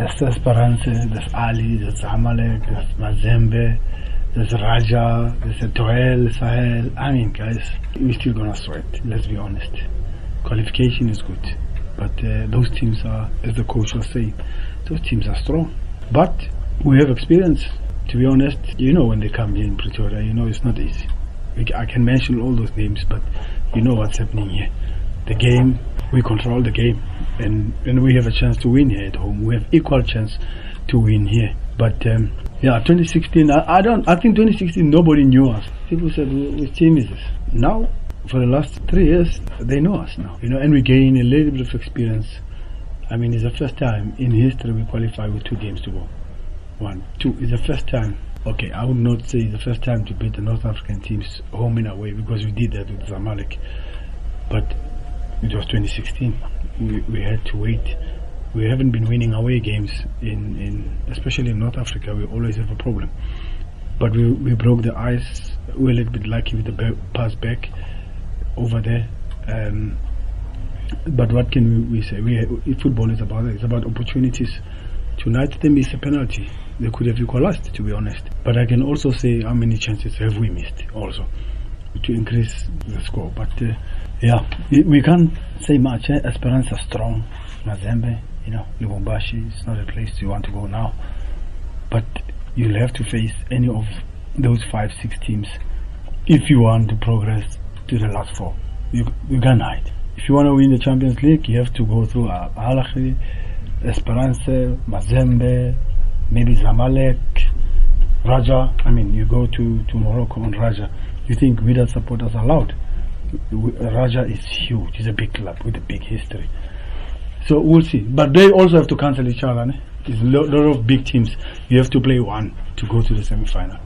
There's Esperance, there's Ahly, there's Zamalek, there's Mazembe, there's Raja, there's Etoile, Sahel. I mean, guys, we're still gonna sweat. Let's be honest. Qualification is good, but uh, those teams are, as the coach was saying, those teams are strong. But we have experience. To be honest, you know when they come here in Pretoria, you know it's not easy. I can mention all those names, but you know what's happening here. The game, we control the game, and and we have a chance to win here at home. We have equal chance to win here. But um, yeah, 2016, I, I, don't. I think 2016 nobody knew us. People said, "Which team is this?" Now, for the last three years, they know us now. You know, and we gain a little bit of experience. I mean, it's the first time in history we qualify with two games to go. One, two. It's the first time Okay, I would not say it's the first time to beat the North African teams home and away because we did that with Zamalek. But it was 2016. We, we had to wait. We haven't been winning away games in, in especially in North Africa. We always have a problem. But we, we broke the ice. We were a little bit lucky with the pass back over there. Um, but what can we, we say? We, football is about it's about opportunities. Tonight they missed a penalty they could have equalized, to be honest. But I can also say how many chances have we missed also to increase the score. But uh, yeah, we can't say much. Eh? Esperance are strong. Mazembe, you know, Lubumbashi is not a place you want to go now. But you'll have to face any of those five, six teams if you want to progress to the last four. You, you can't hide. If you want to win the Champions League, you have to go through Al Ahly, Esperance, Mazembe, maybe Zamalek, Raja. I mean, you go to, to Morocco and Raja, you think Wydad supporters are allowed? Raja is huge. It's a big club with a big history. So we'll see. But they also have to cancel each other. Né? There's a lot of big teams. You have to play one to go to the semi-final.